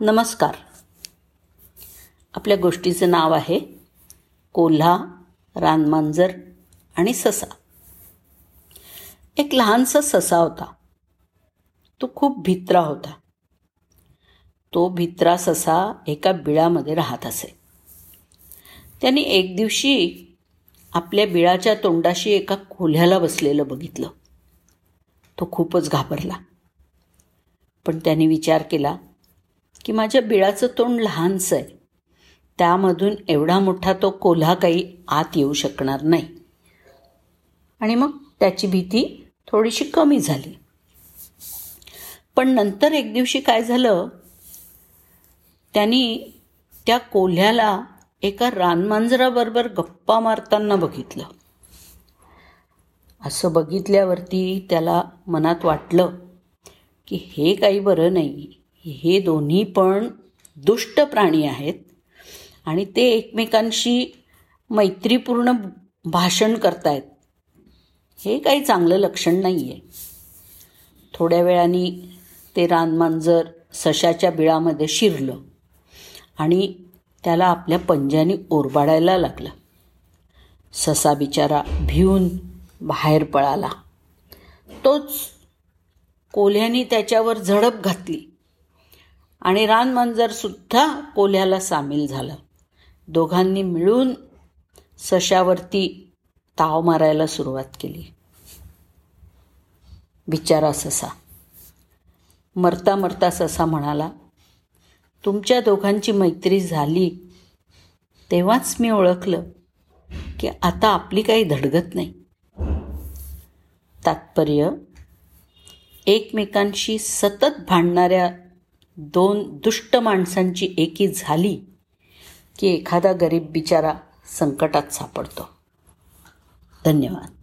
नमस्कार. आपल्या गोष्टीचं नाव आहे कोल्हा रानमांजर आणि ससा. एक लहानसा ससा होता. तो खूप भित्रा होता. तो भित्रा ससा एका बिळामध्ये राहत असे. त्यांनी एक दिवशी आपल्या बिळाच्या तोंडाशी एका कोल्ह्याला बसलेलं बघितलं. तो खूपच घाबरला. पण त्याने विचार केला की माझ्या बिळाचं तोंड लहानसं आहे. त्यामधून एवढा मोठा तो कोल्हा काही आत येऊ शकणार नाही. आणि मग त्याची भीती थोडीशी कमी झाली. पण नंतर एक दिवशी काय झालं? त्यांनी त्या कोल्ह्याला एका रानमांजराबरोबर गप्पा मारताना बघितलं. असं बघितल्यावरती त्याला मनात वाटलं की हे काही बरं नाही. हे दोन्ही पण दुष्ट प्राणी आहेत आणि ते एकमेकांशी मैत्रीपूर्ण भाषण करतायत. हे काही चांगलं लक्षण नाही आहे थोड्या वेळाने ते रानमांजर सशाच्या बिळामध्ये शिरलं आणि त्याला आपल्या पंजाने ओरबाडायला लागलं. ससा बिचारा भिवून बाहेर पळाला. तोच कोल्ह्याने त्याच्यावर झडप घातली. आणि रानमांजरसुद्धा कोल्ह्याला सामील झालं. दोघांनी मिळून सशावरती ताव मारायला सुरुवात केली. बिचारा ससा. मरता मरता ससा म्हणाला तुमच्या दोघांची मैत्री झाली तेव्हाच मी ओळखलं की आता आपली काही धडगत नाही. तात्पर्य एकमेकांशी सतत भांडणाऱ्या दोन दुष्ट माणसांची एकी झाली की एखादा गरीब बिचारा संकटात सापडतो. धन्यवाद.